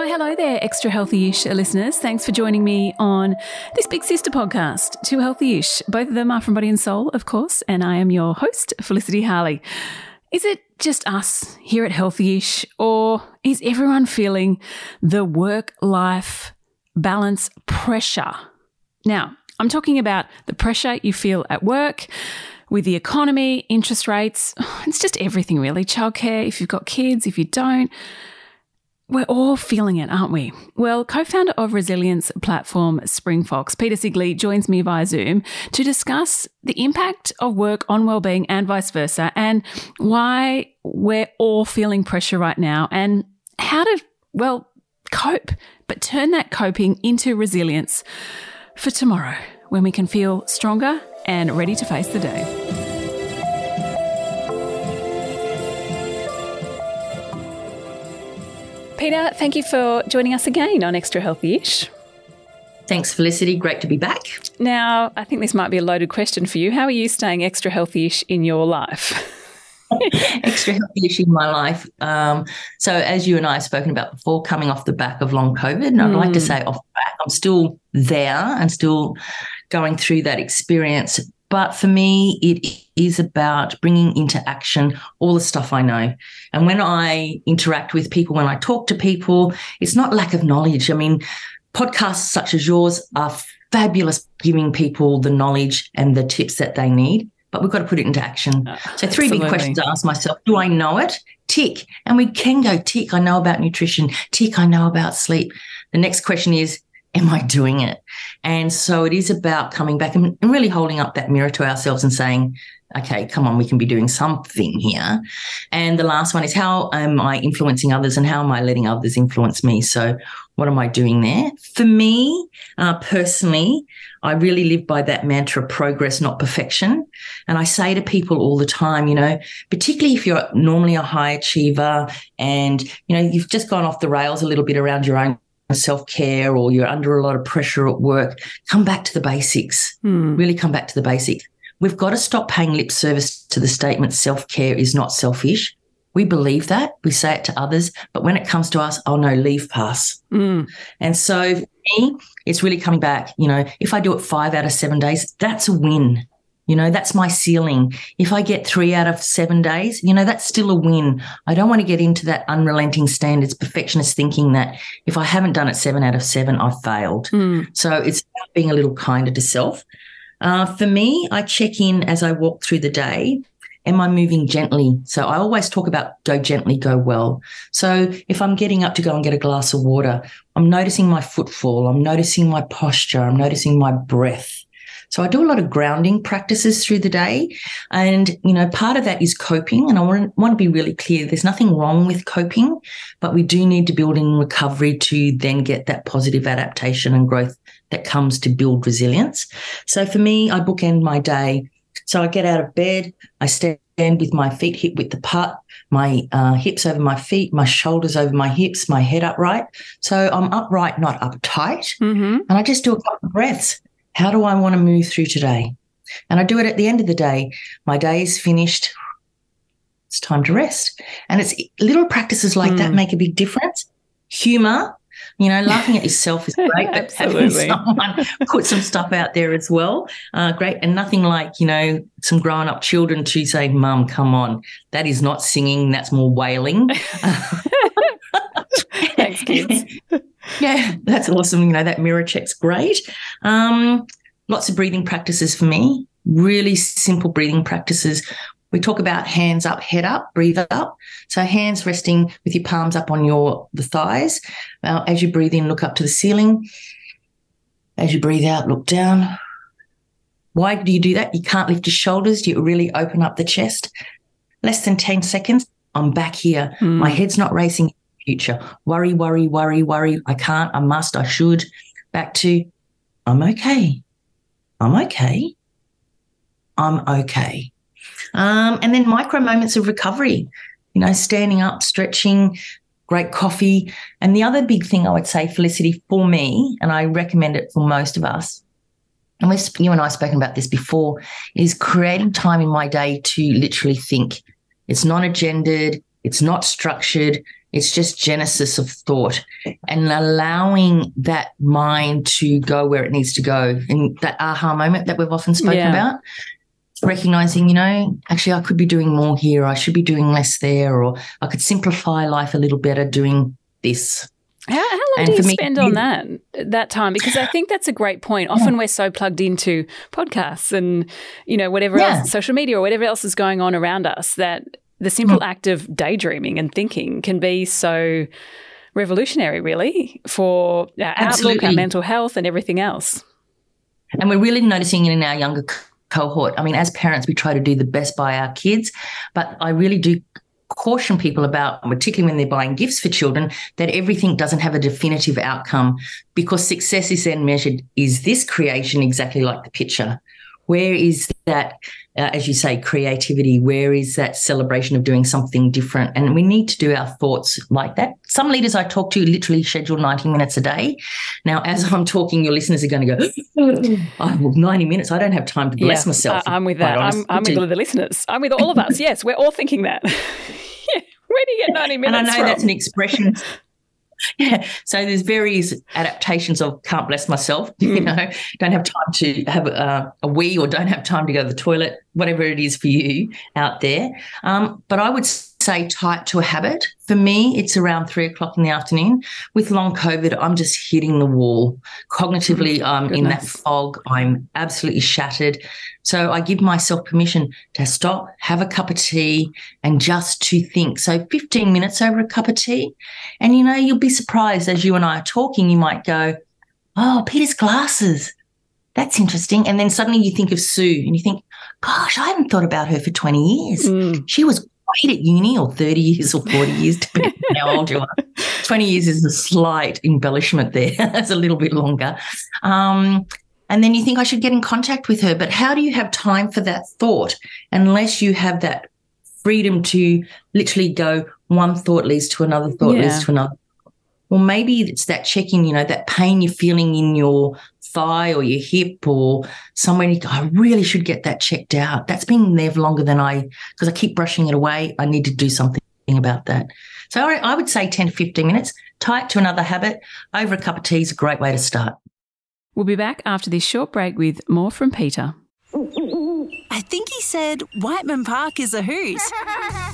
Well, hello there, extra healthy ish listeners. Thanks for joining me on this Big Sister podcast, Too Healthy ish. Both of them are from Body and Soul, of course, and I am your host, Felicity Harley. Is it just us here at Healthy ish, or is everyone feeling the work life balance pressure? Now, I'm talking about the pressure you feel at work with the economy, interest rates. It's just everything really. Childcare, if you've got kids, if you don't. We're all feeling it, aren't we? Well, co founder of resilience platform Springfox, Peta Sigley, joins me via Zoom to discuss the impact of work on well-being and vice versa, and why we're all feeling pressure right now, and how to, well, cope, but turn that coping into resilience for tomorrow when we can feel stronger and ready to face the day. Peta, thank you for joining us again on Extra Healthy ish. Thanks, Felicity. Great to be back. Now, I think this might be a loaded question for you. How are you staying extra healthy ish in your life? extra healthy ish in my life. Um, so, as you and I have spoken about before, coming off the back of long COVID, and I'd like to hmm. say off the back, I'm still there and still going through that experience. But for me, it is about bringing into action all the stuff I know. And when I interact with people, when I talk to people, it's not lack of knowledge. I mean, podcasts such as yours are fabulous giving people the knowledge and the tips that they need but we've got to put it into action. Uh, so, three absolutely. big questions I ask myself Do I know it? Tick. And we can go tick. I know about nutrition. Tick. I know about sleep. The next question is am I doing it? And so it is about coming back and, really holding up that mirror to ourselves and saying, okay, come on, we can be doing something here. And the last one is how am I influencing others and how am I letting others influence me? So what am I doing there? For me, uh, personally, I really live by that mantra progress, not perfection. And I say to people all the time, you know, particularly if you're normally a high achiever and, you know, you've just gone off the rails a little bit around your own self care or you're under a lot of pressure at work, come back to the basics. Hmm. Really come back to the basics. We've got to stop paying lip service to the statement self care is not selfish. We believe that, we say it to others, but when it comes to us, oh no, leave pass. Mm. And so for me, it's really coming back. You know, if I do it five out of seven days, that's a win. You know, that's my ceiling. If I get three out of seven days, you know, that's still a win. I don't want to get into that unrelenting standards, perfectionist thinking that if I haven't done it seven out of seven, I've failed. Mm. So it's being a little kinder to self. Uh, for me, I check in as I walk through the day. Am I moving gently? So I always talk about go gently, go well. So if I'm getting up to go and get a glass of water, I'm noticing my footfall, I'm noticing my posture, I'm noticing my breath. So I do a lot of grounding practices through the day. And, you know, part of that is coping. And I want, want to be really clear there's nothing wrong with coping, but we do need to build in recovery to then get that positive adaptation and growth that comes to build resilience. So for me, I bookend my day. So I get out of bed, I stand with my feet hip width apart, my uh, hips over my feet, my shoulders over my hips, my head upright. So I'm upright, not uptight. Mm-hmm. And I just do a couple of breaths. How do I want to move through today? And I do it at the end of the day. My day is finished. It's time to rest. And it's little practices like mm. that make a big difference. Humor, you know, laughing at yourself is great, but having someone put some stuff out there as well, uh, great. And nothing like, you know, some grown up children to say, Mum, come on. That is not singing, that's more wailing. Thanks, kids. yeah, that's awesome. You know, that mirror check's great. Um, lots of breathing practices for me, really simple breathing practices. We talk about hands up, head up, breathe up. So hands resting with your palms up on your the thighs. Uh, as you breathe in, look up to the ceiling. As you breathe out, look down. Why do you do that? You can't lift your shoulders. You really open up the chest. less than 10 seconds, I'm back here. Mm. My head's not racing future. Worry, worry, worry, worry. I can't, I must, I should. Back to, I'm okay. I'm okay. I'm okay. Um, and then micro moments of recovery, you know, standing up, stretching, great coffee. And the other big thing I would say, Felicity, for me, and I recommend it for most of us, and we've, you and I have spoken about this before, is creating time in my day to literally think. It's non agendaed, it's not structured, it's just genesis of thought and allowing that mind to go where it needs to go. And that aha moment that we've often spoken yeah. about, recognizing, you know, actually, I could be doing more here. I should be doing less there, or I could simplify life a little better doing this. How, how long and do you me, spend on that that time? Because I think that's a great point. Often yeah. we're so plugged into podcasts and you know whatever yeah. else, social media or whatever else is going on around us that the simple mm. act of daydreaming and thinking can be so revolutionary, really, for our Absolutely. outlook, our mental health, and everything else. And we're really noticing it in our younger cohort. I mean, as parents, we try to do the best by our kids, but I really do caution people about, particularly when they're buying gifts for children, that everything doesn't have a definitive outcome because success is then measured is this creation exactly like the picture? Where is that uh, as you say, creativity? Where is that celebration of doing something different? And we need to do our thoughts like that. Some leaders I talk to literally schedule 90 minutes a day. Now, as I'm talking, your listeners are going to go, oh, 90 minutes. I don't have time to bless yeah, myself. I'm with that. I'm, I'm with all of the listeners. I'm with all of us. yes, we're all thinking that. yeah. Where do you get 90 minutes? And I know from? that's an expression yeah. So there's various adaptations of can't bless myself, mm. you know, don't have time to have a, a, wee or don't have time to go to the toilet, whatever it is for you out there. Um, but I would say tight to a habit. For me, it's around three o'clock in the afternoon. With long COVID, I'm just hitting the wall. Cognitively, I'm um, in that fog. I'm absolutely shattered. So I give myself permission to stop, have a cup of tea, and just to think. So 15 minutes over a cup of tea. And you know, you'll be surprised as you and I are talking, you might go, Oh, Peta's glasses. That's interesting. And then suddenly you think of Sue and you think, gosh, I haven't thought about her for 20 years. Mm. She was great at uni or 30 years or 40 years, depending on how old you are. 20 years is a slight embellishment there. That's a little bit longer. Um, and then you think I should get in contact with her. But how do you have time for that thought unless you have that freedom to literally go one thought leads to another thought yeah. leads to another well, maybe it's that checking, you know, that pain you're feeling in your thigh or your hip or somewhere. You go, I really should get that checked out. That's been there for longer than I, because I keep brushing it away. I need to do something about that. So I, I would say 10 to 15 minutes, tie it to another habit. Over a cup of tea is a great way to start. We'll be back after this short break with more from Peta. I think he said Whiteman Park is a hoot.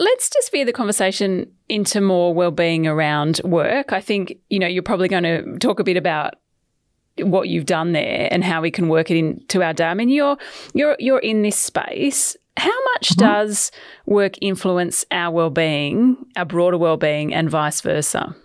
Let's just veer the conversation into more well-being around work. I think, you know, you're probably going to talk a bit about what you've done there and how we can work it into our day. I mean, you're you're you're in this space. How much mm-hmm. does work influence our well-being, our broader well-being, and vice versa?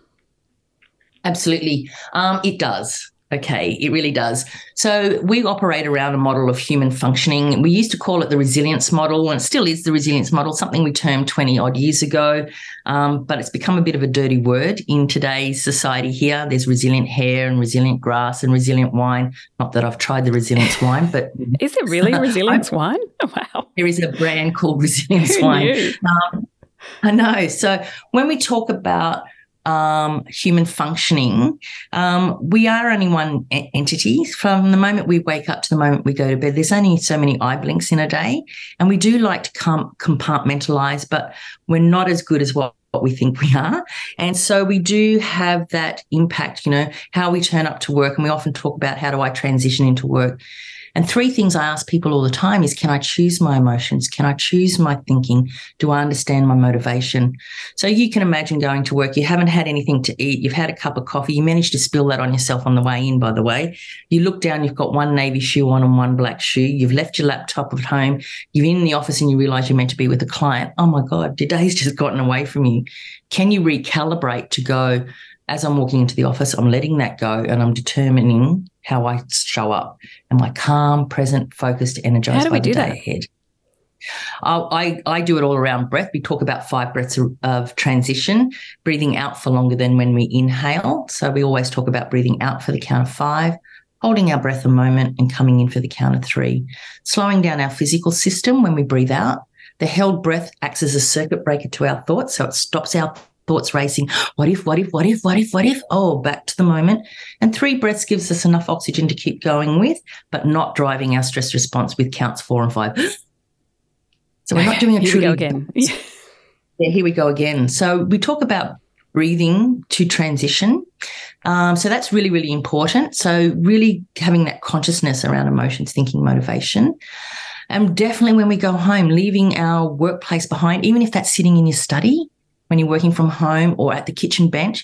Absolutely, um, it does. Okay, it really does. So we operate around a model of human functioning. We used to call it the resilience model, and it still is the resilience model, something we termed 20 odd years ago. Um, but it's become a bit of a dirty word in today's society here. There's resilient hair and resilient grass and resilient wine. Not that I've tried the resilience wine, but. is it really resilience wine? Wow. There is a brand called resilience wine. Um, I know. So when we talk about um, human functioning, um, we are only one e- entity. From the moment we wake up to the moment we go to bed, there's only so many eye blinks in a day. And we do like to com- compartmentalize, but we're not as good as what what we think we are. And so we do have that impact, you know, how we turn up to work. And we often talk about how do I transition into work. And three things I ask people all the time is can I choose my emotions? Can I choose my thinking? Do I understand my motivation? So you can imagine going to work, you haven't had anything to eat, you've had a cup of coffee, you managed to spill that on yourself on the way in, by the way. You look down, you've got one navy shoe on and one black shoe, you've left your laptop at home, you're in the office and you realize you're meant to be with a client. Oh my God, your day's just gotten away from you. Can you recalibrate to go, as I'm walking into the office, I'm letting that go and I'm determining how I show up. Am I calm, present, focused, energized How do by we the do day that? ahead? I, I, I do it all around breath. We talk about five breaths of transition, breathing out for longer than when we inhale. So we always talk about breathing out for the count of five, holding our breath a moment and coming in for the count of three, slowing down our physical system when we breathe out. The held breath acts as a circuit breaker to our thoughts. So it stops our thoughts racing. What if, what if, what if, what if, what if? Oh, back to the moment. And three breaths gives us enough oxygen to keep going with, but not driving our stress response with counts four and five. So we're not doing a Here we truly go again. yeah, here we go again. So we talk about breathing to transition. Um, so that's really, really important. So really having that consciousness around emotions, thinking, motivation. And definitely when we go home, leaving our workplace behind, even if that's sitting in your study when you're working from home or at the kitchen bench,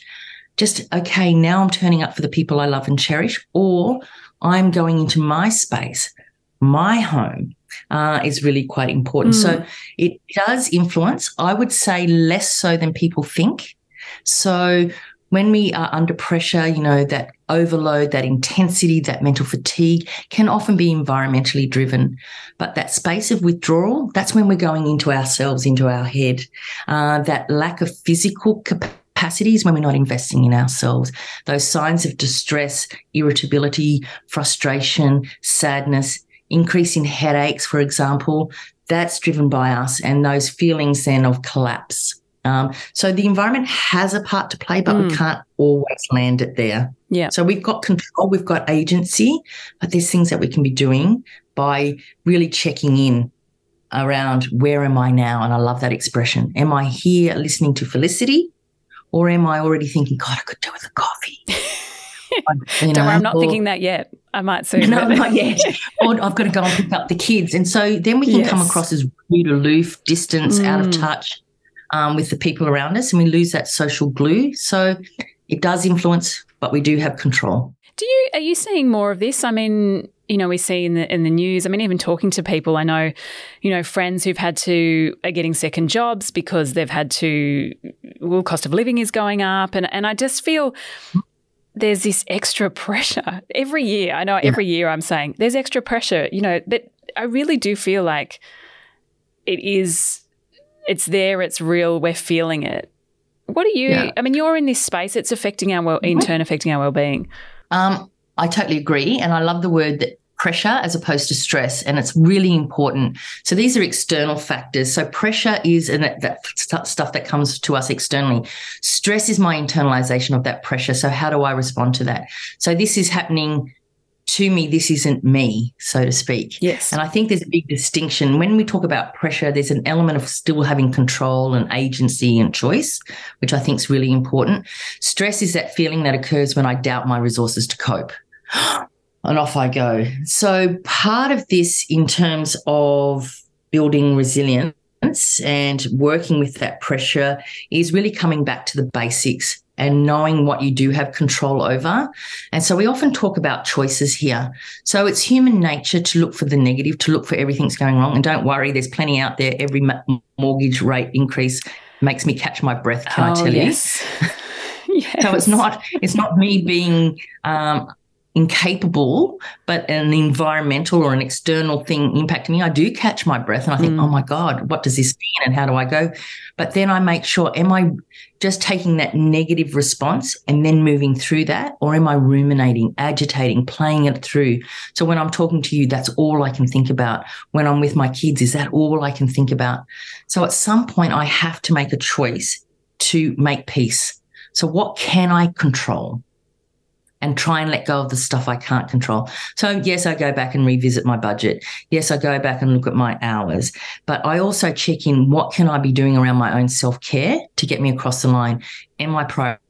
just, okay, now I'm turning up for the people I love and cherish, or I'm going into my space, my home, uh, is really quite important. So it does influence, I would say less so than people think. So when we are under pressure, you know, that overload, that intensity, that mental fatigue can often be environmentally driven. But that space of withdrawal, that's when we're going into ourselves, into our head. Uh, that lack of physical capacity is when we're not investing in ourselves. Those signs of distress, irritability, frustration, sadness, increase in headaches, for example, that's driven by us and those feelings then of collapse. Um, so the environment has a part to play, but we can't always land it there. Yeah. So we've got control, we've got agency, but there's things that we can be doing by really checking in around where am I now? And I love that expression. Am I here listening to Felicity? Or am I already thinking, God, I could do with a coffee? You Don't worry, I'm not or- thinking that yet. I might soon. no, not yet. or I've got to go and pick up the kids. And so then we can come across as rude, aloof, distance, out of Mm. touch um, with the people around us, and we lose that social glue. So it does influence, but we do have control. Do you are you seeing more of this? I mean, you know, we see in the in the news. I mean, even talking to people, I know, you know, friends who've had to are getting second jobs because they've had to. Well, cost of living is going up, and and I just feel there's this extra pressure every year. I know every year I'm saying there's extra pressure, you know, but I really do feel like it is. It's there. It's real. We're feeling it. What are you? Yeah. I mean, you're in this space. It's affecting our well, in turn affecting our well-being. Um, I totally agree. And I love the word that pressure as opposed to stress. And it's really important. So these are external factors. So pressure is and that, that st- stuff that comes to us externally. Stress is my internalization of that pressure. So how do I respond to that? So this is happening to me. This isn't me, so to speak. Yes. And I think there's a big distinction. When we talk about pressure, there's an element of still having control and agency and choice, which I think is really important. Stress is that feeling that occurs when I doubt my resources to cope. And off I go. So, part of this, in terms of building resilience and working with that pressure, is really coming back to the basics and knowing what you do have control over. And so we often talk about choices here. So it's human nature to look for the negative, to look for everything's going wrong. And don't worry, there's plenty out there. Every mortgage rate increase makes me catch my breath. Can I Oh, tell yes. yes. you? So it's not it's not me being um, incapable, but an environmental or an external thing impacting me. I do catch my breath and I think, Mm. oh my God, what does this mean and how do I go? But then I make sure, am I just taking that negative response and then moving through that? Or am I ruminating, agitating, playing it through? So when I'm talking to you, that's all I can think about. When I'm with my kids, is that all I can think about? So at some point, I have to make a choice to make peace. So, what can I control? And try and let go of the stuff I can't control. So, yes, I go back and revisit my budget. Yes, I go back and look at my hours, but I also check in what can I be doing around my own self care to get me across the line? Am I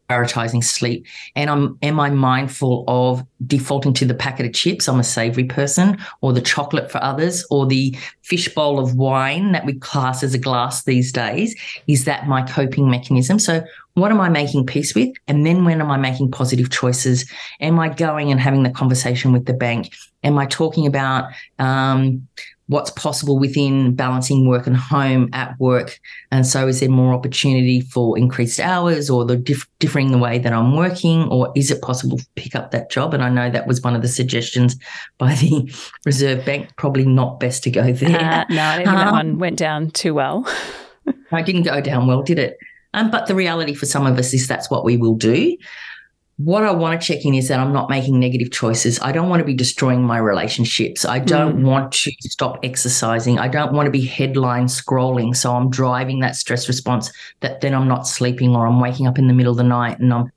prioritizing sleep and I'm am I mindful of defaulting to the packet of chips I'm a savory person or the chocolate for others or the fishbowl of wine that we class as a glass these days is that my coping mechanism so what am I making peace with and then when am I making positive choices am I going and having the conversation with the bank am I talking about um, what's possible within balancing work and home at work. And so, is there more opportunity for increased hours or the dif- differing the way that I'm working, or is it possible to pick up that job? And I know that was one of the suggestions by the Reserve Bank. Probably not best to go there. Uh, no, I don't think um, that one went down too well. I didn't go down well, did it? Um, but the reality for some of us is that's what we will do what I want to check in is that I'm not making negative choices. I don't want to be destroying my relationships. I don't mm. want to stop exercising. I don't want to be headline scrolling. So I'm driving that stress response that then I'm not sleeping or I'm waking up in the middle of the night and I'm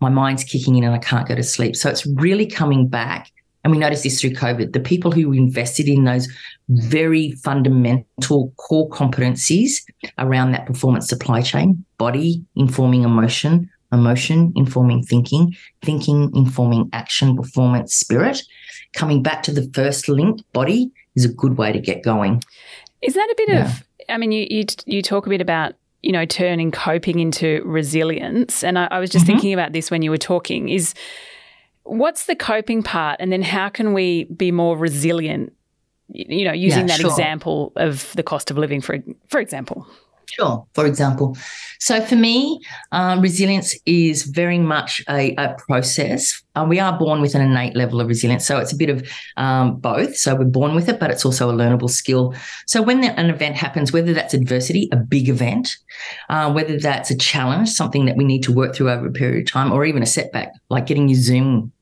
my mind's kicking in and I can't go to sleep. So it's really coming back. And we noticed this through COVID. The people who invested in those very fundamental core competencies around that performance supply chain, body informing emotion, emotion informing thinking, thinking informing action, performance, spirit. Coming back to the first link, body is a good way to get going. Is that a bit yeah. of? I mean, you, you you talk a bit about you know turning coping into resilience, and I, I was just mm-hmm. thinking about this when you were talking. Is what's the coping part, and then how can we be more resilient? You know, using yeah, that sure. example of the cost of living, for for example. Sure. For example, so for me, um, resilience is very much a, a process. Uh, we are born with an innate level of resilience, so it's a bit of um, both. So we're born with it, but it's also a learnable skill. So when the, an event happens, whether that's adversity, a big event, uh, whether that's a challenge, something that we need to work through over a period of time, or even a setback, like getting your Zoom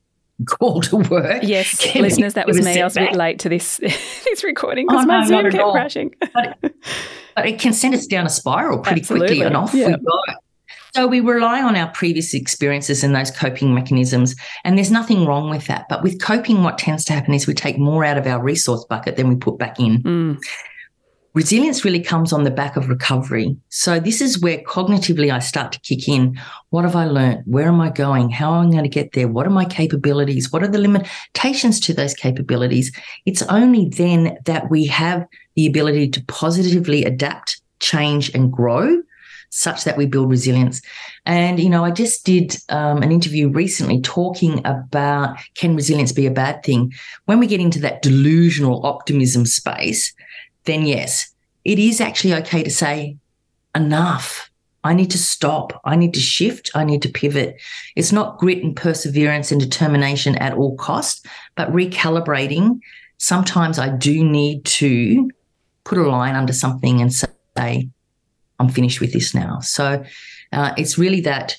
call to work. Yes, listeners, that was me. I was a bit late to this this recording because oh, my no, Zoom kept crashing. but, but, it can send us down a spiral pretty Absolutely. quickly, and off yeah. we go. So we rely on our previous experiences and those coping mechanisms, and there's nothing wrong with that. But with coping, what tends to happen is we take more out of our resource bucket than we put back in. Mm. Resilience really comes on the back of recovery. So this is where cognitively I start to kick in. What have I learned? Where am I going? How am I going to get there? What are my capabilities? What are the limitations to those capabilities? It's only then that we have the ability to positively adapt, change and grow such that we build resilience. And, you know, I just did um, an interview recently talking about can resilience be a bad thing? When we get into that delusional optimism space, then yes, it is actually okay to say, enough. I need to stop. I need to shift. I need to pivot. It's not grit and perseverance and determination at all cost, but recalibrating. Sometimes I do need to put a line under something and say, I'm finished with this now. So uh, it's really that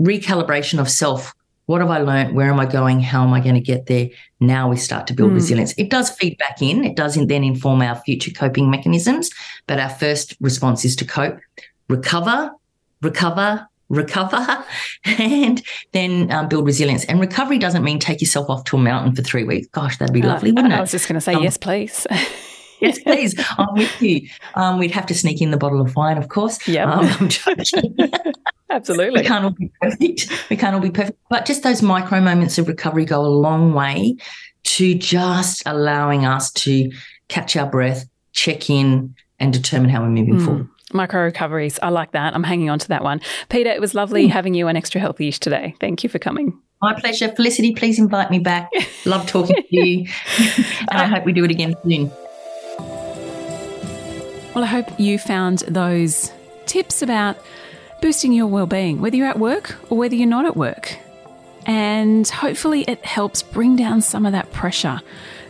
recalibration of self what have I learned? Where am I going? How am I going to get there? Now we start to build mm. resilience. It does feed back in. It doesn't then inform our future coping mechanisms. But our first response is to cope, recover, recover, recover, and then um, build resilience. And recovery doesn't mean take yourself off to a mountain for three weeks. Gosh, that'd be uh, lovely, wouldn't it? I was just going to say, um, yes, please. yes, please. I'm with you. Um, we'd have to sneak in the bottle of wine, of course. Yeah. Um, I'm joking. Absolutely. We can't all be perfect. We can't all be perfect. But just those micro moments of recovery go a long way to just allowing us to catch our breath, check in, and determine how we're moving mm. forward. Micro recoveries. I like that. I'm hanging on to that one. Peta, it was lovely mm. having you on Extra Healthy Ish today. Thank you for coming. My pleasure. Felicity, please invite me back. Love talking to you. and I hope we do it again soon. Well, I hope you found those tips about boosting your well-being, whether you're at work or whether you're not at work. And hopefully it helps bring down some of that pressure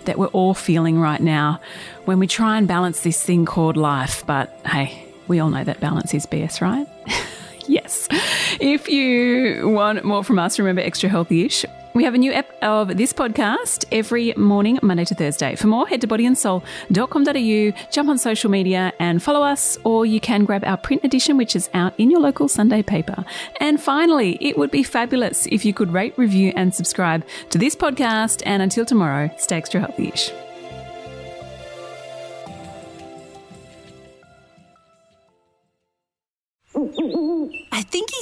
that we're all feeling right now when we try and balance this thing called life. But hey, we all know that balance is BS, right? yes. If you want more from us, remember extra healthy ish. We have a new app of this podcast every morning, Monday to Thursday. For more, head to bodyandsoul.com.au, jump on social media and follow us, or you can grab our print edition, which is out in your local Sunday paper. And finally, it would be fabulous if you could rate, review, and subscribe to this podcast. And until tomorrow, stay extra healthy ish.